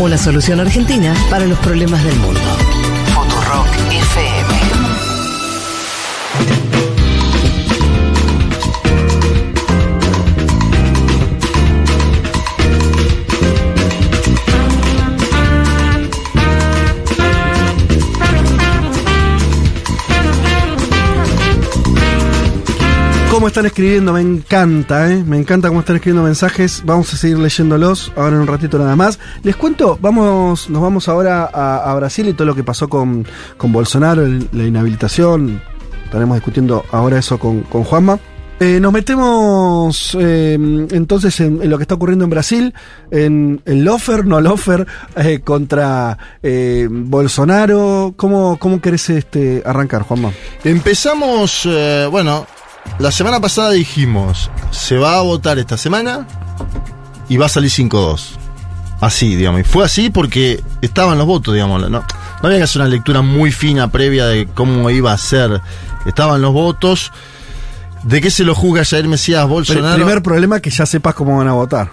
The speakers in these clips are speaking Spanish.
Una solución argentina para los problemas del mundo. Futurock FM. Están escribiendo, me encanta, ¿eh? Me encanta cómo están escribiendo mensajes. Vamos a seguir leyéndolos ahora en un ratito nada más. Les cuento, vamos, nos vamos ahora a, Brasil y todo lo que pasó con, con Bolsonaro, la inhabilitación. Estaremos discutiendo ahora eso con, con Juanma. Eh, nos metemos eh, entonces en, lo que está ocurriendo en Brasil, en el lofer, no lofer, eh, contra eh, Bolsonaro. ¿Cómo, cómo querés este, arrancar, Juanma? Empezamos, eh, bueno, la semana pasada dijimos, se va a votar esta semana y va a salir 5-2. Así, digamos. Y fue así porque estaban los votos, digamos. No, no había que hacer una lectura muy fina previa de cómo iba a ser. Estaban los votos. ¿De qué se lo juzga Jair Mesías El Bolsonaro? primer problema que ya sepas cómo van a votar.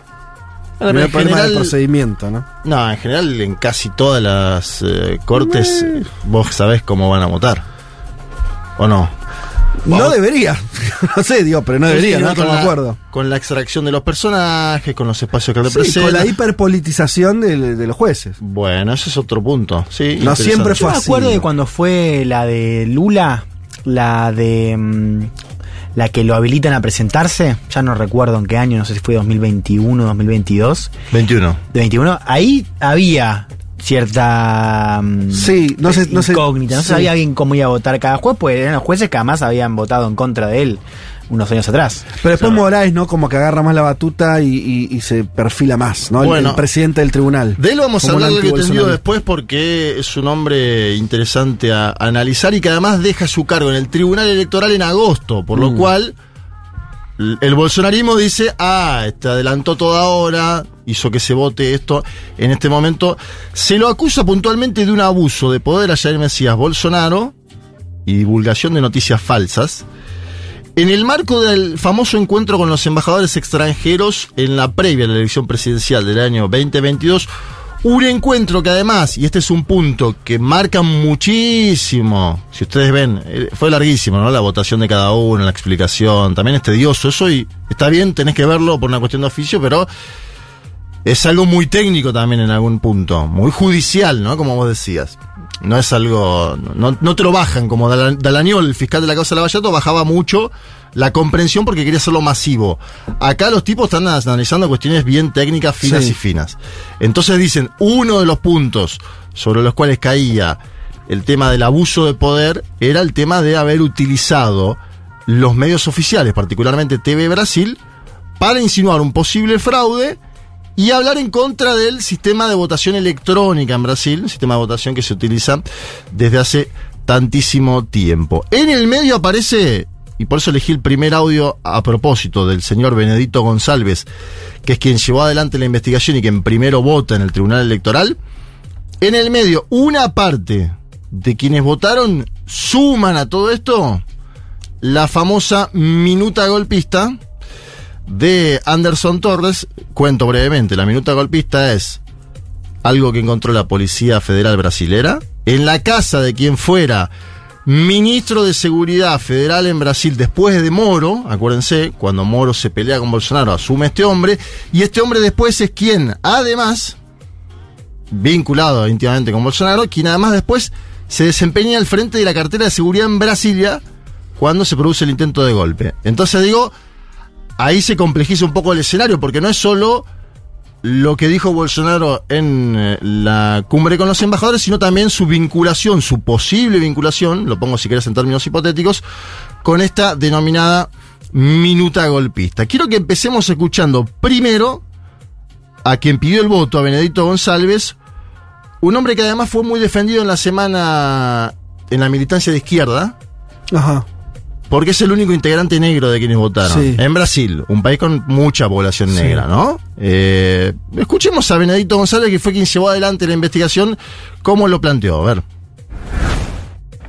Bueno, primer en problema del general- procedimiento, ¿no? No, en general en casi todas las eh, cortes vos sabés cómo van a votar. ¿O no? No debería. no sé, digo, pero no debería, Sí, ¿no? la- acuerdo. Con la extracción de los personajes, con los espacios que Sí, representan. con la hiperpolitización de, de los jueces. Bueno, ese es otro punto. Sí, No siempre Yo fue me así. acuerdo de cuando fue la de Lula, la de mm, la que lo habilitan a presentarse, ya no recuerdo en qué año, no sé si fue 2021, 2022, 21. de 21, ahí había cierta mm, Sí, no sé- no sé- incógnita, no sí. sabía bien cómo iba a votar cada juez, pues eran los jueces que además habían votado en contra de él unos años atrás. Pero después Moraes, ¿no? Como que agarra más la batuta y, y- y se perfila más, ¿no? El- Bueno. el, presidente del tribunal. De él vamos a hablar y tendido después porque es un hombre interesante a analizar y que además deja su cargo en el Tribunal Electoral en agosto, por Mm. lo cual l- el bolsonarismo dice, ah, te adelantó toda hora, hizo que se vote esto en este momento. Se lo acusa puntualmente de un abuso de poder a Jair Mesías Bolsonaro y divulgación de noticias falsas. En el marco del famoso encuentro con los embajadores extranjeros en la previa a la elección presidencial del año 2022, un encuentro que además, y este es un punto que marca muchísimo, si ustedes ven, eh, fue larguísimo, ¿no? La votación de cada uno, la explicación, también es tedioso eso y está bien, tenés que verlo por una cuestión de oficio, pero es algo muy técnico también en algún punto, muy judicial, ¿no? Como vos decías. No es algo, no, no te lo bajan, como Dala- Dalañol, el fiscal de la causa de Lavallato, bajaba mucho la comprensión porque quería hacerlo masivo. Acá los tipos están analizando cuestiones bien técnicas, finas Sí. y finas. Entonces dicen, uno de los puntos sobre los cuales caía el tema del abuso de poder era el tema de haber utilizado los medios oficiales, particularmente TV Brasil, para insinuar un posible fraude y hablar en contra del sistema de votación electrónica en Brasil, un sistema de votación que se utiliza desde hace tantísimo tiempo. En el medio aparece, y por eso elegí el primer audio a propósito del señor Benedito González, que es quien llevó adelante la investigación y quien primero vota en el Tribunal Electoral. En el medio, una parte de quienes votaron suman a todo esto la famosa minuta golpista de Anderson Torres. Cuento brevemente, la minuta golpista es algo que encontró la Policía Federal Brasilera en la casa de quien fuera ministro de Seguridad Federal en Brasil después de Moro, acuérdense, cuando Moro se pelea con Bolsonaro, asume este hombre, y este hombre después es quien, además, vinculado íntimamente con Bolsonaro, quien además después se desempeña al frente de la cartera de seguridad en Brasilia cuando se produce el intento de golpe. Entonces digo, ahí se complejiza un poco el escenario, porque no es solo lo que dijo Bolsonaro en eh, la cumbre con los embajadores, sino también su vinculación, su posible vinculación, lo pongo si querés en términos hipotéticos, con esta denominada minuta golpista. Quiero que empecemos escuchando primero a quien pidió el voto, a Benedito González, un hombre que además fue muy defendido en la semana en la militancia de izquierda, Ajá. Porque es el único integrante negro de quienes votaron. Sí. En Brasil, un país con mucha población Sí. negra, ¿no? Eh, escuchemos a Benedito González, que fue quien llevó adelante la investigación, cómo lo planteó. A ver.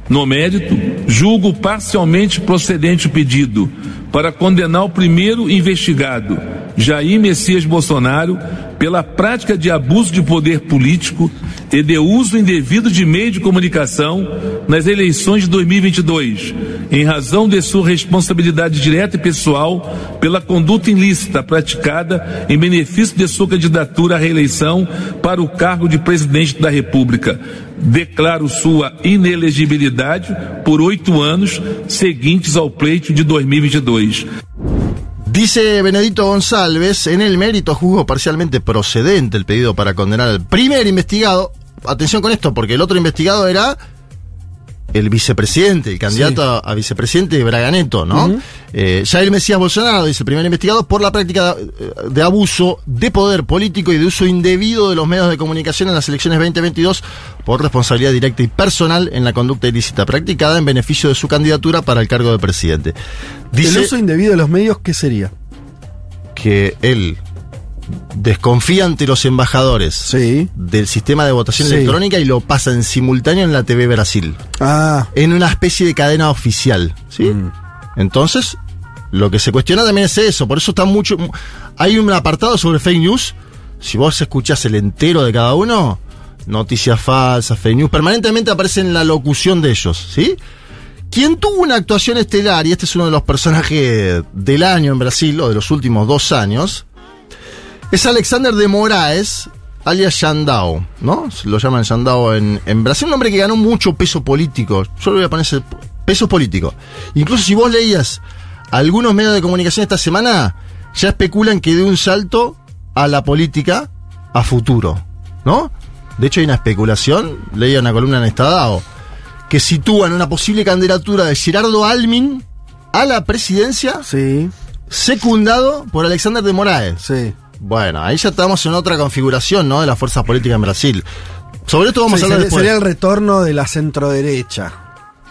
No mérito, julgo parcialmente procedente o pedido para condenar o primeiro investigado, Jair Messias Bolsonaro pela prática de abuso de poder político e de uso indevido de meio de comunicação nas eleições de 2022, em razão de sua responsabilidade direta e pessoal pela conduta ilícita praticada em benefício de sua candidatura à reeleição para o cargo de presidente da República. Declaro sua inelegibilidade por oito anos seguintes ao pleito de 2022. Dice Benedito González, en el mérito juzgo parcialmente procedente el pedido para condenar al primer investigado. Atención con esto, porque el otro investigado era el vicepresidente, el candidato a, a vicepresidente de Braganeto, ¿no? Eh, Jair Mesías Bolsonaro, dice el primer investigado, por la práctica de, de abuso de poder político y de uso indebido de los medios de comunicación en las elecciones 2022 por responsabilidad directa y personal en la conducta ilícita practicada en beneficio de su candidatura para el cargo de presidente. Dice el uso indebido de los medios, ¿qué sería? que él desconfía ante los embajadores Sí. del sistema de votación Sí. electrónica y lo pasa en simultáneo en la TV Brasil. Ah, en una especie de cadena oficial. ¿sí? Mm. Entonces, lo que se cuestiona también es eso. Por eso está mucho. Hay un apartado sobre fake news. Si vos escuchás el entero de cada uno, noticias falsas, fake news, permanentemente aparece en la locución de ellos. ¿sí? Quien tuvo una actuación estelar, y este es uno de los personajes del año en Brasil, o de los últimos dos años, es Alexander de Moraes, alias Yandao, ¿no? Lo llaman Yandao en, en Brasil, un hombre que ganó mucho peso político. Yo le voy a poner ese peso político. Incluso si vos leías algunos medios de comunicación esta semana, ya especulan que de un salto a la política a futuro, ¿no? De hecho hay una especulación, leía una columna en Estadao, que sitúan una posible candidatura de Gerardo Almin a la presidencia, sí, secundado por Alexander de Moraes. sí. Bueno, ahí ya estamos en otra configuración, ¿no? De las fuerzas políticas en Brasil. Sobre esto vamos Sí, a hablar sería, después. sería el retorno de la centroderecha.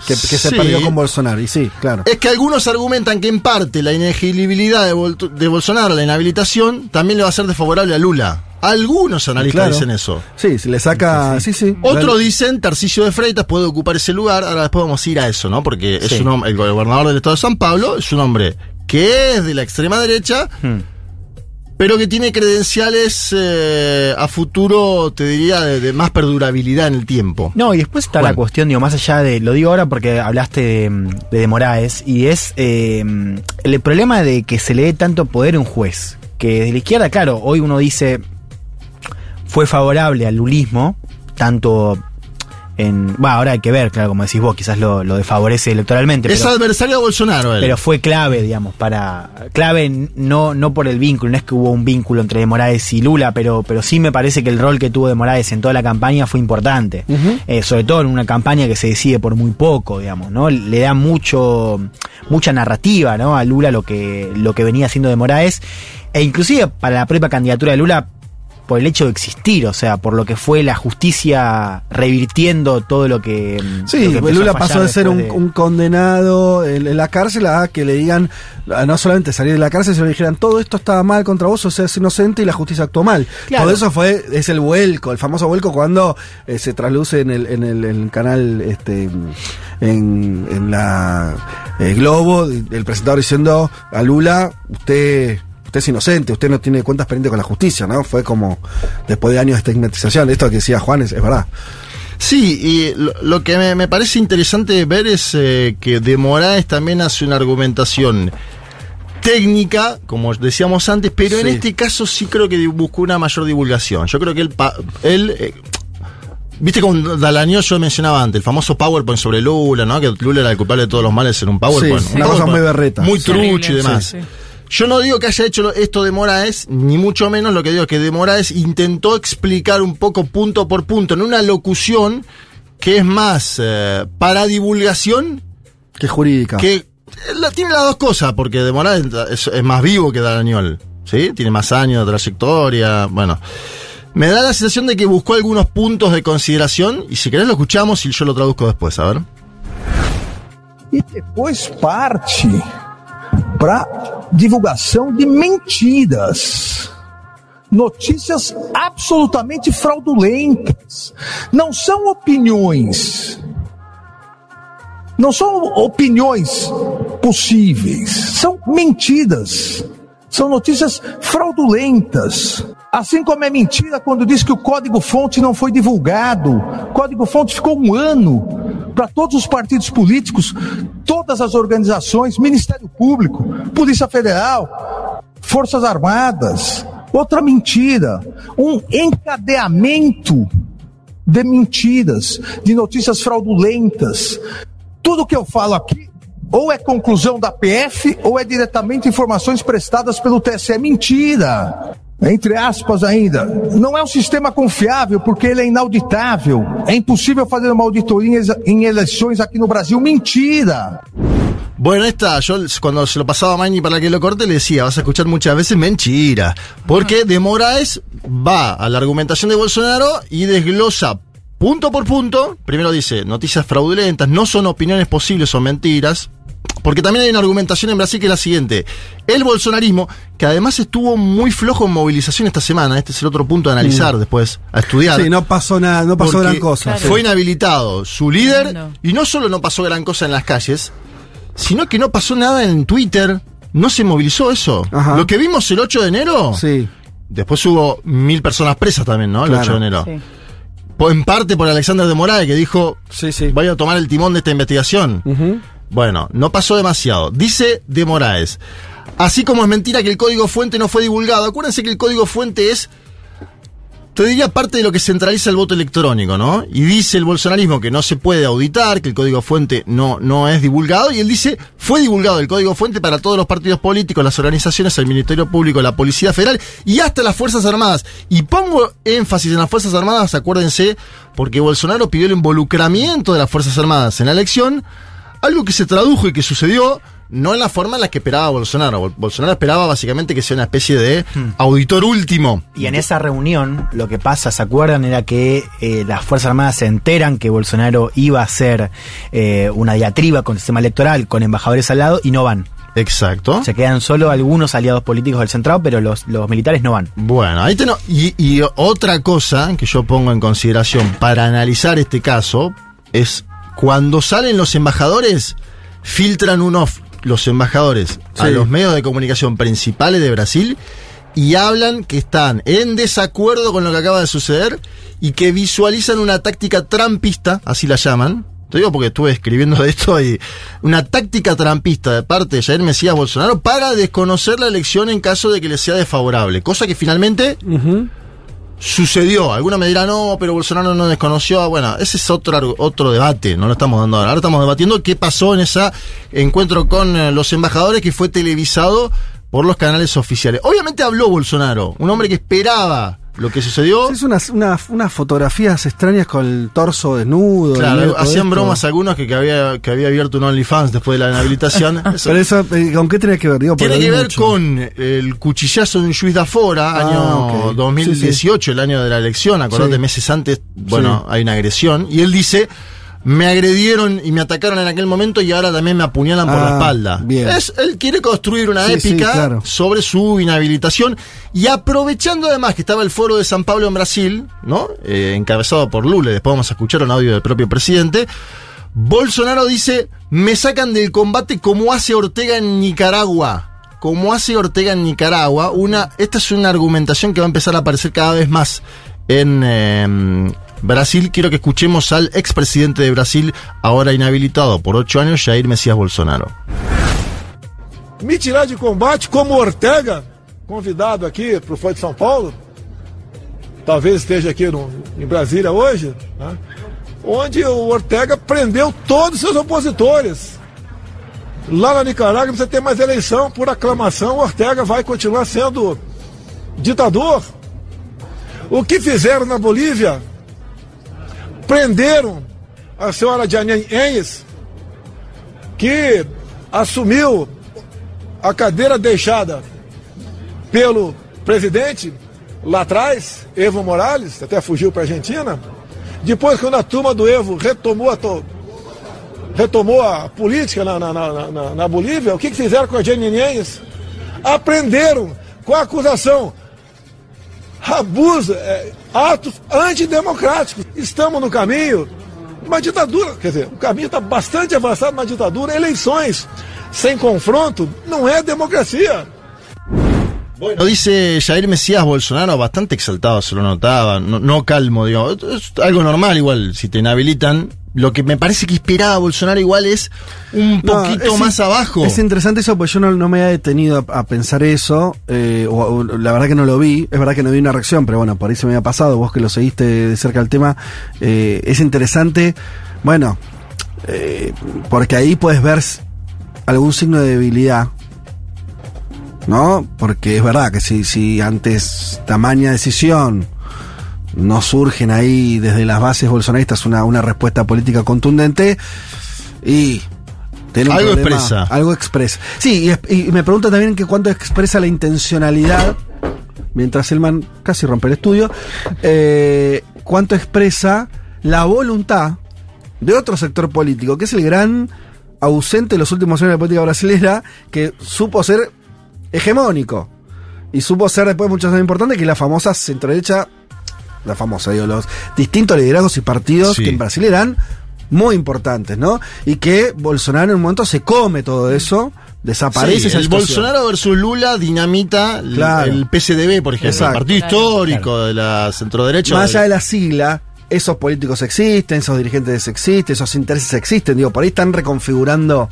Que, que se Sí. perdió con Bolsonaro. Y sí, claro. Es que algunos argumentan que en parte la inelegibilidad de, Bolsonaro, la inhabilitación, también le va a ser desfavorable a Lula. Algunos analistas Claro. dicen eso. Sí, se le saca. Sí, sí. Otros dicen Tarcisio de Freitas puede ocupar ese lugar. Ahora después vamos a ir a eso, ¿no? Porque es Sí. un hombre, el gobernador del estado de San Pablo es un hombre que es de la extrema derecha, Hmm. Pero que tiene credenciales eh, a futuro, te diría, de, de más perdurabilidad en el tiempo. No, y después está Juan. la cuestión, digo, más allá de, lo digo ahora porque hablaste de, de, de Moraes, y es eh, el problema de que se le dé tanto poder a un juez, que de la izquierda, claro, hoy uno dice, fue favorable al lulismo, tanto en... Bueno, ahora hay que ver, claro, como decís vos, quizás lo, lo desfavorece electoralmente. es pero- adversario de Bolsonaro, él. pero fue clave, digamos, para. Clave no, no por el vínculo, no es que hubo un vínculo entre De Moraes y Lula, pero, pero sí me parece que el rol que tuvo De Moraes en toda la campaña fue importante. Eh, sobre todo en una campaña que se decide por muy poco, digamos, ¿no? Le da mucho, mucha narrativa, ¿no? A Lula lo que, lo que venía haciendo De Moraes. E inclusive para la propia candidatura de Lula, por el hecho de existir, o sea, por lo que fue la justicia revirtiendo todo lo que. Sí, lo que a Lula pasó de ser un, después de- un condenado en, en la cárcel a que le digan, no solamente salir de la cárcel, sino que dijeran todo esto estaba mal contra vos, o sea, es inocente y la justicia actuó mal. Claro. Todo eso fue, es el vuelco, el famoso vuelco cuando eh, se trasluce en el, en el, en el canal, este, en, en la eh, Globo, el presentador diciendo a Lula, usted usted es inocente, usted no tiene cuentas pendientes con la justicia, ¿no? Fue como después de años de estigmatización. Esto que decía Juan es, es verdad. Sí, y lo, lo que me, me parece interesante ver es eh, que de Moraes también hace una argumentación técnica, como decíamos antes, pero en este caso sí creo que buscó una mayor divulgación. Yo creo que él, pa- él eh, viste con Dalañó yo mencionaba antes, el famoso PowerPoint sobre Lula, ¿no? Que Lula era el culpable de todos los males en un PowerPoint. Sí, Un una cosa muy berreta. Muy Sí. trucho y demás. Yo no digo que haya hecho esto de Moraes, ni mucho menos lo que digo es que de Moraes intentó explicar un poco punto por punto en una locución que es más eh, para divulgación Que jurídica. que eh, la, tiene las dos cosas, porque de Moraes es, es más vivo que Darañol, ¿sí? Tiene más años de trayectoria, bueno. Me da la sensación de que buscou algunos puntos de consideración y si querés lo escuchamos y yo lo traduzco después, a ver. e depois parte para divulgação de mentiras. Notícias absolutamente fraudulentas. Não são opiniões. Não são opiniões possíveis. São mentiras. São notícias fraudulentas. Assim como é mentira quando diz que o código-fonte não foi divulgado. O código-fonte ficou um ano para todos os partidos políticos, todas as organizações, Ministério Público, Polícia Federal, Forças Armadas. Outra mentira, um encadeamento de mentiras, de notícias fraudulentas. Tudo que eu falo aqui ou é conclusão da PF ou é diretamente informações prestadas pelo TSE. Mentira! Entre aspas ainda, não é um sistema confiável porque ele é inauditável. É impossível fazer uma auditoria em eleições aqui no Brasil. Mentira! Bueno, esta, yo cuando se lo pasaba a Magni para que lo corte, le decía, vas a escuchar muchas veces mentira. Porque de Moraes va a la argumentación de Bolsonaro y desglosa punto por punto. Primero dice, noticias fraudulentas, no son opiniones posibles, son mentiras. Porque también hay una argumentación en Brasil que es la siguiente. El bolsonarismo, que además estuvo muy flojo en movilización esta semana, este es el otro punto a analizar después, a estudiar. Sí, no pasó nada, no pasó gran cosa. Fue inhabilitado su líder No. y no solo no pasó gran cosa en las calles, sino que no pasó nada en Twitter. No se movilizó eso. Ajá. Lo que vimos el 8 de enero, Sí, después hubo mil personas presas también, ¿no? El Claro. 8 de enero. Sí. En parte por Alexander de Moraes, que dijo, sí, sí. voy a tomar el timón de esta investigación. Ujú. Bueno, no pasó demasiado. Dice de Moraes. Así como es mentira que el código fuente no fue divulgado. Acuérdense que el código fuente es, te diría, parte de lo que centraliza el voto electrónico, ¿no? Y dice el bolsonarismo que no se puede auditar, que el código fuente no, no es divulgado. Y él dice, fue divulgado el código fuente para todos los partidos políticos, las organizaciones, el Ministerio Público, la Policía Federal y hasta las Fuerzas Armadas. Y pongo énfasis en las Fuerzas Armadas, acuérdense, porque Bolsonaro pidió el involucramiento de las Fuerzas Armadas en la elección algo que se tradujo y que sucedió no en la forma en la que esperaba Bolsonaro. Bol- Bolsonaro esperaba básicamente que sea una especie de auditor último. Y en esa reunión, lo que pasa, ¿se acuerdan? Era que eh, las Fuerzas Armadas se enteran que Bolsonaro iba a hacer eh, una diatriba con el sistema electoral, con embajadores al lado, y no van. Exacto. Se quedan solo algunos aliados políticos del centrado, pero los, los militares no van. Bueno, ahí tenemos. Y, y otra cosa que yo pongo en consideración para analizar este caso es cuando salen los embajadores, filtran un off los embajadores a los medios de comunicación principales de Brasil y hablan que están en desacuerdo con lo que acaba de suceder y que visualizan una táctica trampista, así la llaman. Te digo porque estuve escribiendo de esto y una táctica trampista de parte de Jair Mesías Bolsonaro para desconocer la elección en caso de que le sea desfavorable. Cosa que finalmente. Sucedió. Algunos me dirán, no, pero Bolsonaro no desconoció. Bueno, ese es otro, otro debate, no lo estamos dando ahora. Ahora estamos debatiendo qué pasó en ese encuentro con eh, los embajadores que fue televisado por los canales oficiales. Obviamente habló Bolsonaro, un hombre que esperaba lo que sucedió. Es unas, unas, unas fotografías extrañas con el torso desnudo. Claro, hacían bromas algunos que, que había, que había abierto un OnlyFans después de la inhabilitación. Eso Pero eso, eh, ¿con qué tiene que ver? Digo, Tiene que ver mucho. con el cuchillazo de un juiz de Afora, Ah, año ok. 2018, el año de la elección, acordate, Sí. meses antes, bueno, Sí. hay una agresión, y él dice, me agredieron y me atacaron en aquel momento y ahora también me apuñalan por Ah, la espalda. bien. Es, él quiere construir una Sí, sí, épica claro. sobre su inhabilitación y aprovechando además que estaba el foro de San Pablo en Brasil, ¿no? Eh, encabezado por Lula, después vamos a escuchar un audio del propio presidente, Bolsonaro dice, me sacan del combate como hace Ortega en Nicaragua. Como hace Ortega en Nicaragua. Una, esta es una argumentación que va a empezar a aparecer cada vez más en eh, Brasil. Quiero que escuchemos al expresidente de Brasil, ahora inhabilitado por ocho años, Jair Mesías Bolsonaro. me tirar de combate como Ortega, convidado aqui para o Fórum de São Paulo, talvez esteja aqui no- em Brasília hoje, né? onde o Ortega prendeu todos os seus opositores. Lá na Nicarágua precisa ter mais eleição por aclamação, o Ortega vai continuar sendo ditador. O que fizeram na Bolívia? Prenderam a senhora Janine Enes, que assumiu a cadeira deixada pelo presidente lá atrás, Evo Morales, até fugiu para a Argentina. Depois, quando a turma do Evo retomou a, to- retomou a política na, na, na, na- Bolívia, o que, que fizeram com a Janine Enes? Aprenderam com a acusação abuso, é, atos antidemocráticos. Estamos no caminho uma ditadura, quer dizer, o caminho está bastante avançado na ditadura. Eleições sem confronto não é democracia. Bueno, dice Jair Mesías Bolsonaro, bastante exaltado, se lo notaba, no, no calmo, digo. Es algo normal igual, si te inhabilitan. Lo que me parece que esperaba Bolsonaro igual es un No, poquito es más abajo. Es interesante eso, porque yo no, no me había detenido a, a pensar eso. eh, o, o la verdad que no lo vi. Es verdad que no vi una reacción, pero bueno, por ahí se me había pasado. Vos que lo seguiste de cerca el tema. eh, es interesante. Bueno, eh, porque ahí puedes ver algún signo de debilidad. ¿No? Porque es verdad que si, si antes tamaña decisión no surgen ahí desde las bases bolsonaristas una, una respuesta política contundente y Algo problema- expresa. Algo expresa. Sí, y, me pregunta también que cuánto expresa la intencionalidad, mientras el man casi rompe el estudio, eh, cuánto expresa la voluntad de otro sector político, que es el gran ausente en los últimos años de la política brasileña, que supo ser hegemónico. Y supo ser después muchas años importante, que la famosa centroderecha, la famosa, digo, los distintos liderazgos y partidos Sí. que en Brasil eran muy importantes, ¿no? Y que Bolsonaro en un momento se come todo eso, desaparece Sí, esa el situación. Bolsonaro versus Lula dinamita el- Claro. el PSDB, por ejemplo, Exacto. el partido histórico de la centroderecha. Más allá de la sigla, esos políticos existen, esos dirigentes existen, esos intereses existen. Digo, por ahí están reconfigurando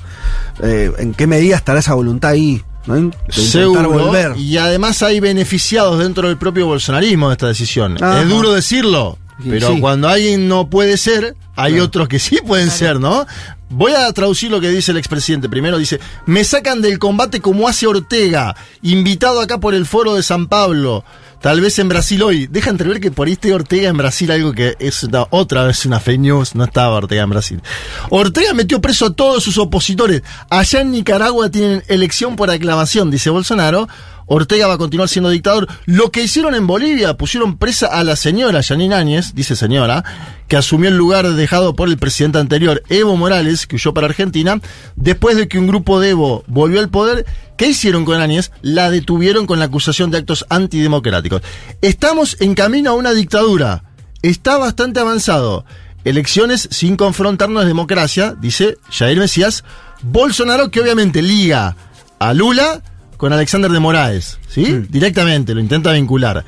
eh, en qué medida estará esa voluntad ahí, ¿no? De intentar Seguro, volver. y además hay beneficiados dentro del propio bolsonarismo de esta decisión. Ajá. Es duro decirlo, pero sí. cuando alguien no puede ser, hay otros que sí pueden ser, ¿no? Voy a traducir lo que dice el expresidente. Primero dice, me sacan del combate como hace Ortega, invitado acá por el foro de San Pablo. Tal vez en Brasil hoy. Deja entrever que por ahí esté Ortega en Brasil, algo que es otra vez una fake news. No estaba Ortega en Brasil. Ortega metió preso a todos sus opositores. Allá en Nicaragua tienen elección por aclamación, dice Bolsonaro. Ortega va a continuar siendo dictador. Lo que hicieron en Bolivia, pusieron presa a la señora Yanine Áñez, dice señora, que asumió el lugar dejado por el presidente anterior, Evo Morales, que huyó para Argentina, después de que un grupo de Evo volvió al poder. ¿Qué hicieron con Áñez? La detuvieron con la acusación de actos antidemocráticos. Estamos en camino a una dictadura. Está bastante avanzado. Elecciones sin confrontarnos democracia, dice Jair Mesías. Bolsonaro, que obviamente liga a Lula con Alexander de Moraes, ¿sí? Directamente, lo intenta vincular.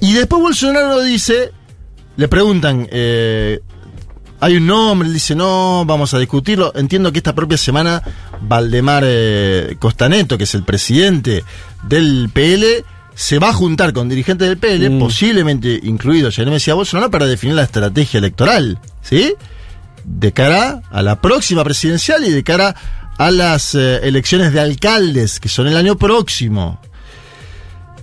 Y después Bolsonaro dice, le preguntan, eh, hay un nombre, él dice, no, vamos a discutirlo. Entiendo que esta propia semana Valdemar eh, Costaneto, que es el presidente del PL, se va a juntar con dirigentes del PL, posiblemente incluido Jair Mesías Bolsonaro, para definir la estrategia electoral, ¿sí? De cara a la próxima presidencial y de cara a las eh, elecciones de alcaldes, que son el año próximo.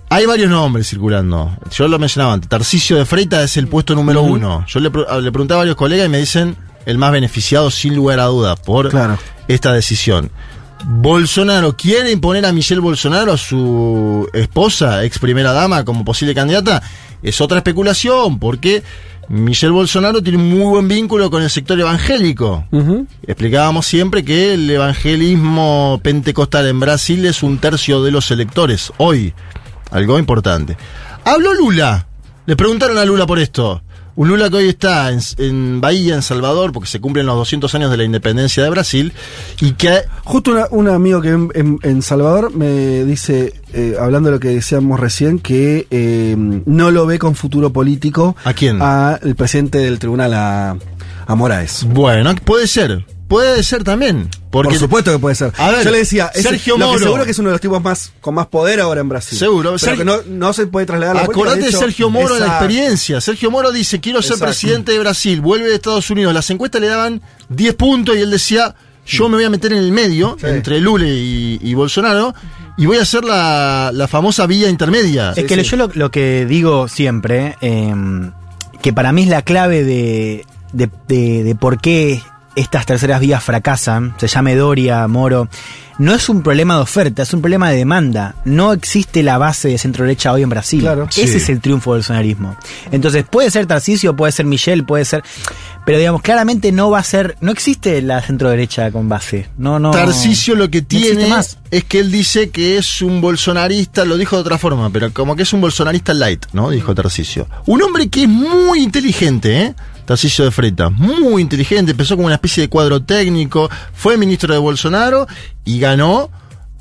Hay varios nombres circulando. Yo lo mencionaba antes. Tarcisio de Freitas es el puesto número uno. Yo le, le pregunté a varios colegas y me dicen el más beneficiado sin lugar a duda por Claro. esta decisión. Bolsonaro quiere imponer a Michelle Bolsonaro, a su esposa, ex primera dama, como posible candidata. Es otra especulación, porque Michelle Bolsonaro tiene un muy buen vínculo con el sector evangélico. Explicábamos siempre que el evangelismo pentecostal en Brasil es un tercio de los electores hoy. Algo importante. Habló Lula. Le preguntaron a Lula por esto. Un Lula que hoy está en, en Bahía, en Salvador, porque se cumplen los 200 años de la independencia de Brasil, y que Justo una- un amigo que en, en- en Salvador me dice, eh, hablando de lo que decíamos recién, que eh, no lo ve con futuro político. ¿A quién? A el presidente del tribunal, a, a Moraes. Bueno, puede ser. Puede ser también. Porque Por supuesto que puede ser. A ver, Yo le decía, es Sergio lo que Moro. seguro que es uno de los tipos más con más poder ahora en Brasil. Seguro. Pero Ser- que no, no se puede trasladar a la Acordate de hecho, Sergio Moro en la esa- experiencia. Sergio Moro dice, quiero ser Exacto. presidente de Brasil, vuelve de Estados Unidos. Las encuestas le daban 10 puntos y él decía, yo me voy a meter en el medio, Sí. entre Lula y, y Bolsonaro, y voy a hacer la, la famosa vía intermedia. Es que sí. yo lo, lo que digo siempre, eh, que para mí es la clave de, de, de- de por qué estas terceras vías fracasan, se llame Doria, Moro, no es un problema de oferta, es un problema de demanda. No existe la base de centro derecha hoy en Brasil. Claro. Ese Sí. es el triunfo del bolsonarismo. Entonces, puede ser Tarcisio, puede ser Michel, puede ser. Pero digamos, claramente no va a ser. No existe la centro derecha con base. No, no. Tarcisio lo que no tiene más. es que él dice que es un bolsonarista, lo dijo de otra forma, pero como que es un bolsonarista light, ¿no? Dijo Tarcisio. Un hombre que es muy inteligente, ¿eh? Tarcisio de Freitas, muy inteligente, empezó como una especie de cuadro técnico, fue ministro de Bolsonaro y ganó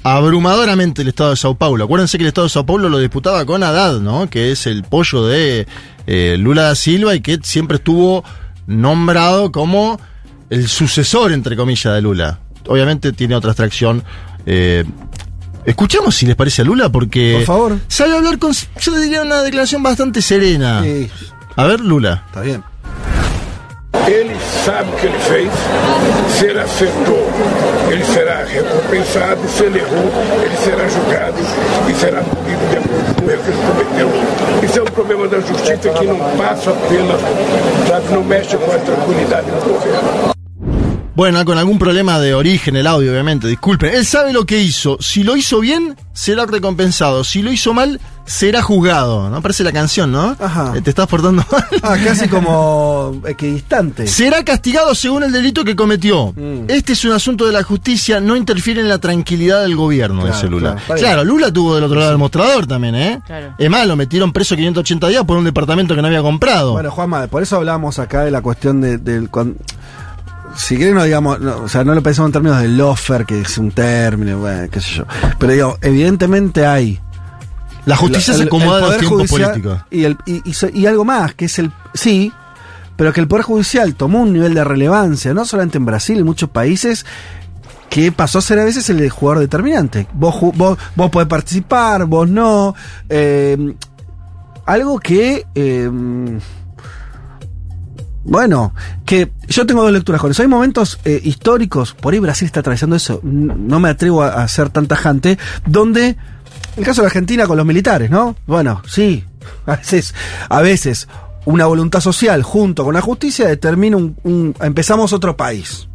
abrumadoramente el Estado de Sao Paulo. Acuérdense que el Estado de Sao Paulo lo disputaba con Haddad, ¿no? Que es el pollo de eh, Lula da Silva y que siempre estuvo nombrado como el sucesor, entre comillas, de Lula. Obviamente tiene otra extracción. Eh, escuchamos si les parece a Lula, porque Por favor. sabe hablar con, yo diría, una declaración bastante serena. Sí, A ver, Lula. está bien. Ele sabe o que ele fez, se ele acertou, ele será recompensado, se ele errou, ele será julgado e será punido de acordo com o erro que ele cometeu. Isso é um problema da justiça que não passa pela, sabe, não mexe com a tranquilidade do governo. Bueno, con algún problema de origen el audio, obviamente, disculpen. Él sabe lo que hizo. Si lo hizo bien, será recompensado. Si lo hizo mal, será juzgado. ¿No? Parece la canción, ¿no? Ajá. Eh, Te estás portando mal. Ah, casi como equidistante. Será castigado según el delito que cometió. Mm. Este es un asunto de la justicia, no interfiere en la tranquilidad del gobierno, Claro, dice Lula. claro. Lula tuvo del otro lado del mostrador también, ¿eh? Claro. Es más, lo metieron preso 580 días por un departamento que no había comprado. Bueno, Juanma, por eso hablamos acá de la cuestión de, del. cuan- si quieren, no digamos, no, o sea, no lo pensamos en términos del lofer, que es un término, bueno, qué sé yo. Pero digo, evidentemente hay. La justicia el- se acomoda el a los Poder tiempos Judicial políticos. Y, el, y, y y algo más, que es el. Sí, pero que el Poder Judicial tomó un nivel de relevancia, no solamente en Brasil, en muchos países, que pasó a ser a veces el jugador determinante. Vos, vos, vos podés participar, vos no. eh, algo que. eh, bueno, que yo tengo dos lecturas con eso. Hay momentos eh, históricos, por ahí Brasil está atravesando eso, no me atrevo a, a ser tan tajante, donde, el caso de Argentina con los militares, ¿no? Bueno, sí, a veces, a veces una voluntad social junto con la justicia determina un, empezamos otro país.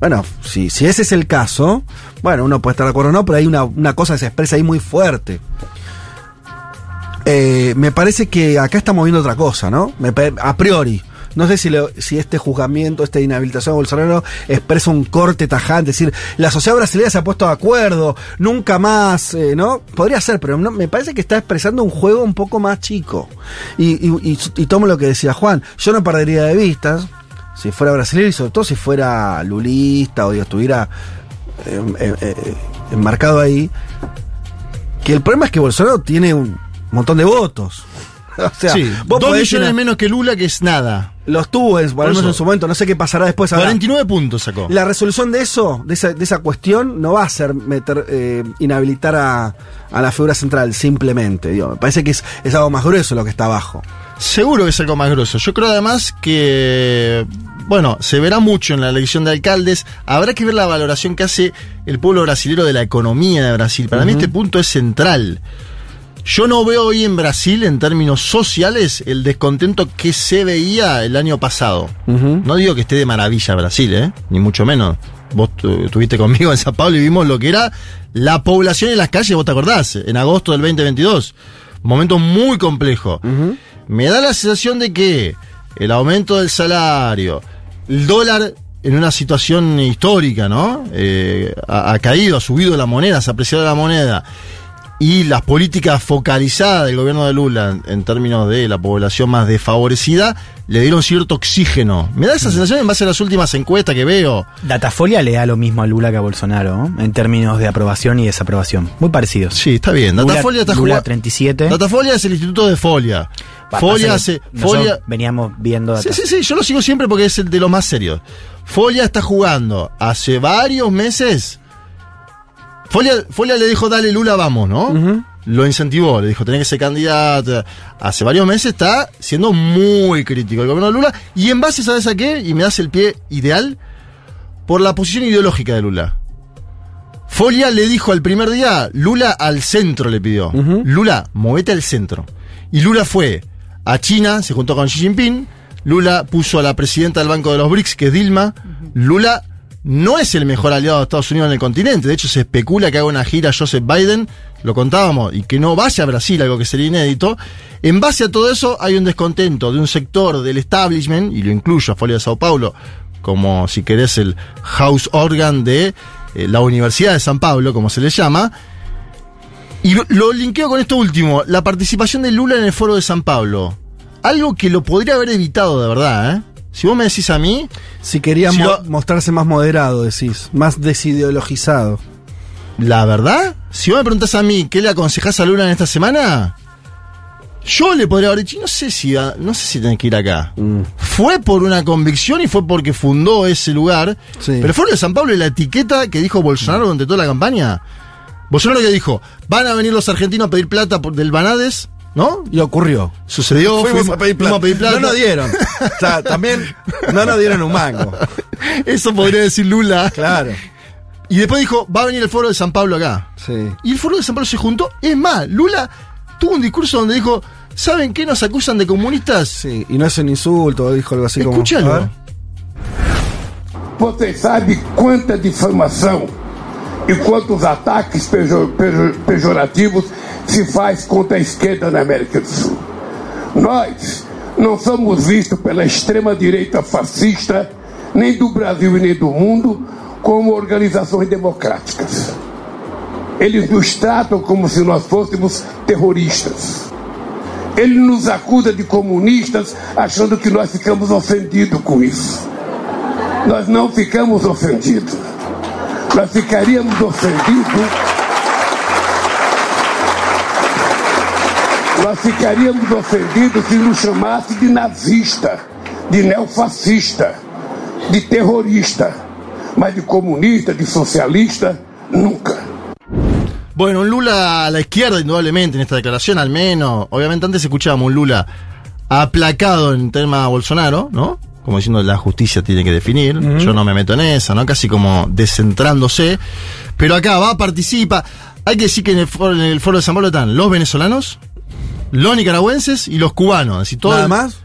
Bueno, si, si ese es el caso, bueno, uno puede estar de acuerdo o no, pero hay una, una cosa que se expresa ahí muy fuerte. Eh, me parece que acá estamos viendo otra cosa, ¿no? A priori. No sé si, lo- si este juzgamiento, esta inhabilitación de Bolsonaro expresa un corte tajante, es decir, la sociedad brasileña se ha puesto de acuerdo, nunca más, eh, ¿no? Podría ser, pero no- me parece que está expresando un juego un poco más chico. Y, y- y- y tomo lo que decía Juan, yo no perdería de vistas, si fuera brasileño y sobre todo si fuera lulista o digo, estuviera eh, eh, eh, enmarcado ahí, que el problema es que Bolsonaro tiene un montón de votos. O sea, sí, vos dos millones menos que Lula, que es nada. los tuvo en, por lo menos eso. en su momento, no sé qué pasará después. Ahora, 49 puntos sacó. la resolución de eso, de esa, de esa cuestión, no va a ser meter, eh, inhabilitar a, a la figura central, simplemente. Digo, me parece que es, es algo más grueso lo que está abajo. Seguro que es algo más grosso. Yo creo además que, bueno, se verá mucho en la elección de alcaldes. Habrá que ver la valoración que hace el pueblo brasilero de la economía de Brasil. Para mí este punto es central. Yo no veo hoy en Brasil, en términos sociales, el descontento que se veía el año pasado. No digo que esté de maravilla Brasil, ¿eh? ni mucho menos. Vos tu- estuviste conmigo en San Pablo y vimos lo que era la población en las calles, vos te acordás, en agosto del 2022. Momento muy complejo. Me da la sensación de que el aumento del salario, el dólar en una situación histórica, ¿no? Eh, ha, ha caído, ha subido la moneda, se ha apreciado la moneda. Y las políticas focalizadas del gobierno de Lula en, términos de la población más desfavorecida le dieron cierto oxígeno. Me da esa sensación en base a las últimas encuestas que veo. Datafolia le da lo mismo a Lula que a Bolsonaro, en términos de aprobación y desaprobación. Muy parecidos. Sí, está bien. Lula- Datafolia está Lula jugando. 37. Datafolia es el instituto de Folia. Folia hace. Folia, Veníamos viendo Sí, data. sí, sí, yo lo sigo siempre porque es el de los más serios. Folia está jugando hace varios meses. Folia, Folia le dijo, dale Lula, vamos, ¿no? Lo incentivó, le dijo, tenés que ser candidato. Hace varios meses está siendo muy crítico el gobierno de Lula. Y en base, ¿sabes a qué? Y me das el pie ideal por la posición ideológica de Lula. Folia le dijo al primer día, Lula al centro le pidió. Lula, movete al centro. Y Lula fue a China, se juntó con Xi Jinping. Lula puso a la presidenta del Banco de los BRICS, que es Dilma. Lula no es el mejor aliado de Estados Unidos en el continente. De hecho, se especula que haga una gira Joseph Biden, lo contábamos, y que no vaya a Brasil, algo que sería inédito. En base a todo eso, hay un descontento de un sector del establishment, y lo incluyo a Folia de Sao Paulo, como si querés el house organ de eh, la Universidad de San Pablo, como se le llama. Y lo, lo linkeo con esto último, la participación de Lula en el foro de San Pablo. Algo que lo podría haber evitado de verdad, ¿eh? Si vos me decís a mí, Si quería Si mo- lo- mostrarse más moderado, decís, más desideologizado. la verdad, si vos me preguntás a mí qué le aconsejás a Lula en esta semana, yo le podría haber dicho, no sé si no sé si tenés que ir acá. Mm. Fue por una convicción y fue porque fundó ese lugar. Sí. Pero fue lo de San Pablo y la etiqueta que dijo Bolsonaro durante toda la campaña. Bolsonaro que dijo, van a venir los argentinos a pedir plata por, del Banades, ¿no? Y ocurrió. Sucedió, Fuimos, a pedir plata. fuimos a pedir plata. No nos dieron. O sea, también no nos dieron un mango. Eso podría decir Lula. Claro. Y después dijo, va a venir el foro de San Pablo acá. Sí. Y el foro de San Pablo se juntó. Es más, Lula tuvo un discurso donde dijo, ¿saben qué nos acusan de comunistas? Sí, y no es un insulto, dijo algo así como. Escúchalo. a ver. Você sabe quanta difamação e quantos ataques pejo- pejo- pejorativos se faz contra a esquerda na América do Sul. Nós não somos vistos pela extrema-direita fascista, nem do Brasil e nem do mundo, como organizações democráticas. Eles nos tratam como se nós fôssemos terroristas. Ele nos acusa de comunistas, achando que nós ficamos ofendidos com isso. Nós não ficamos ofendidos. Nós ficaríamos ofendidos. Nós ficaríamos ofendidos se nos chamasse de nazista, de neofascista, de terrorista, mas de comunista, de socialista, nunca. Bueno, un Lula a la izquierda, indudablemente, en esta declaración, al menos. Obviamente, antes escuchábamos un Lula aplacado en tema Bolsonaro, ¿no? Como diciendo la justicia tiene que definir. Yo no me meto en esa, ¿no? Casi como descentrándose. Pero acá va, participa. Hay que decir que en el foro, en el foro de San Pablo están los venezolanos, los nicaragüenses y los cubanos. Decir, todo ¿Nada el- más?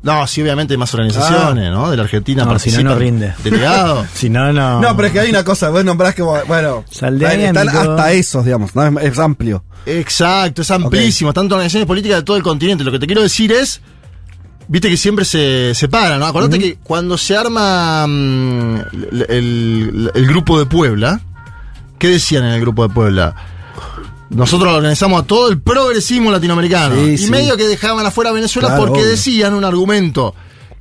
No, sí, obviamente hay más organizaciones, ¿no? De la Argentina. No, si no, no rinde. Delegados. Si no, no. No, pero es que hay una cosa, vos nombrás que, bueno, Saldea están hasta esos, digamos, ¿no? es, es amplio. Exacto, es amplísimo, tanto organizaciones políticas de todo el continente. Lo que te quiero decir es, viste que siempre se separa, ¿no? Acordate que cuando se arma mm, el, el- el grupo de Puebla, ¿qué decían en el grupo de Puebla? Nosotros organizamos a todo el progresismo latinoamericano. Sí, y sí. medio que dejaban afuera a Venezuela Claro, porque obvio. decían un argumento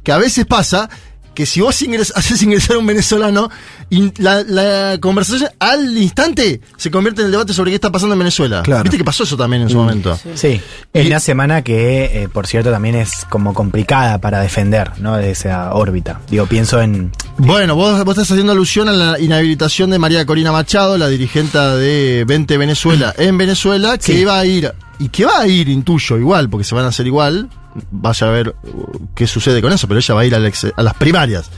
que a veces pasa que si vos ingres- haces ingresar a un venezolano, in- la, la conversación al instante se convierte en el debate sobre qué está pasando en Venezuela. Claro. Viste que pasó eso también en su momento. Sí, en una semana que, eh, por cierto, también es como complicada para defender, ¿no? De esa órbita. Digo, pienso en. Bueno, vos, vos estás haciendo alusión a la inhabilitación de María Corina Machado, la dirigente de 20 Venezuela en Venezuela, que Sí. iba a ir, y que va a ir, intuyo, igual, porque se van a hacer igual. Vaya a ver uh, qué sucede con eso, pero ella va a ir a las primarias.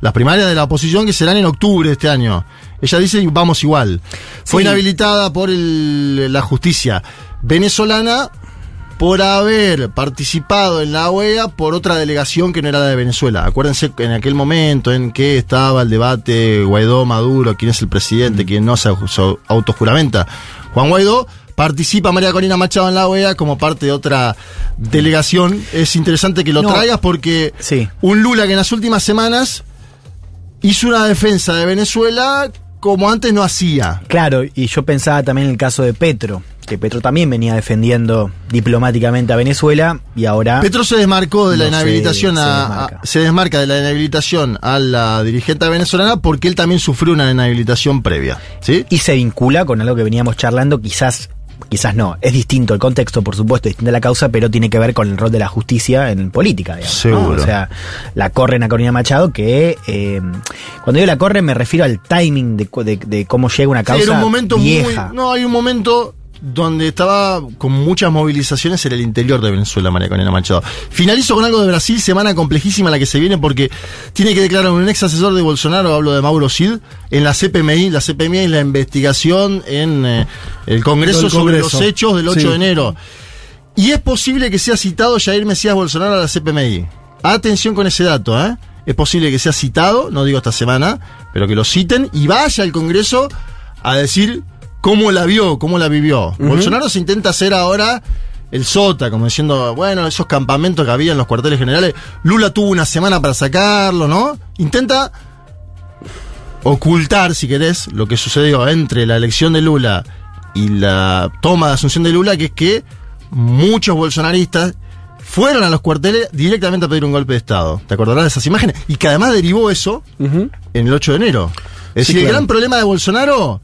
Las primarias de la oposición que serán en octubre de este año. Ella dice vamos igual. Fue Sí. inhabilitada por el- la justicia venezolana por haber participado en la OEA por otra delegación que no era la de Venezuela. Acuérdense en aquel momento en que estaba el debate Guaidó-Maduro, quién es el presidente, quién no se autojuramenta. Juan Guaidó participa María Corina Machado en la OEA como parte de otra delegación. Es interesante que lo No. traigas porque Sí. un Lula que en las últimas semanas hizo una defensa de Venezuela como antes no hacía. Claro, y yo pensaba también en el caso de Petro, que Petro también venía defendiendo diplomáticamente a Venezuela y ahora. Petro se desmarcó de la No inhabilitación se a, desmarca. a- se desmarca de la inhabilitación a la dirigente venezolana porque él también sufrió una inhabilitación previa, ¿sí? y se vincula con algo que veníamos charlando, quizás, quizás no, es distinto el contexto, por supuesto, distinta la causa, pero tiene que ver con el rol de la justicia en política, digamos. ¿no? Seguro. O sea, la corren a Corina Machado, que eh, cuando digo la corren me refiero al timing de, de- de cómo llega una Sí, causa era un momento vieja. muy no hay un momento donde estaba con muchas movilizaciones en el interior de Venezuela, María Corina Machado. Finalizo con algo de Brasil, semana complejísima la que se viene porque tiene que declarar un ex asesor de Bolsonaro, hablo de Mauro Cid, en la CPMI. La CPMI es la investigación en eh, el Congreso sobre los hechos del 8 Sí. de enero. Y es posible que sea citado Jair Mesías Bolsonaro a la CPMI. Atención con ese dato, ¿eh? Es posible que sea citado, no digo esta semana, pero que lo citen y vaya al Congreso a decir cómo la vio, cómo la vivió. Bolsonaro se intenta hacer ahora el sota, como diciendo, bueno, esos campamentos que había en los cuarteles generales, Lula tuvo una semana para sacarlo, ¿no? Intenta ocultar, si querés, lo que sucedió entre la elección de Lula y la toma de asunción de Lula, que es que muchos bolsonaristas fueron a los cuarteles directamente a pedir un golpe de Estado. ¿Te acordarás de esas imágenes? Y que además derivó eso en el 8 de enero. Es Sí, decir, el gran problema de Bolsonaro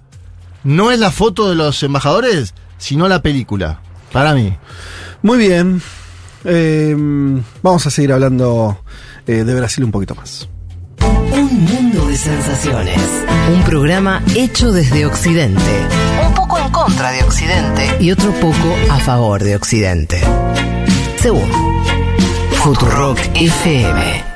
no es la foto de los embajadores, sino la película. Para mí. Muy bien. Eh, vamos a seguir hablando eh, de Brasil un poquito más. Un mundo de sensaciones. Un programa hecho desde Occidente. Un poco en contra de Occidente. Y otro poco a favor de Occidente. Según Futurock FM.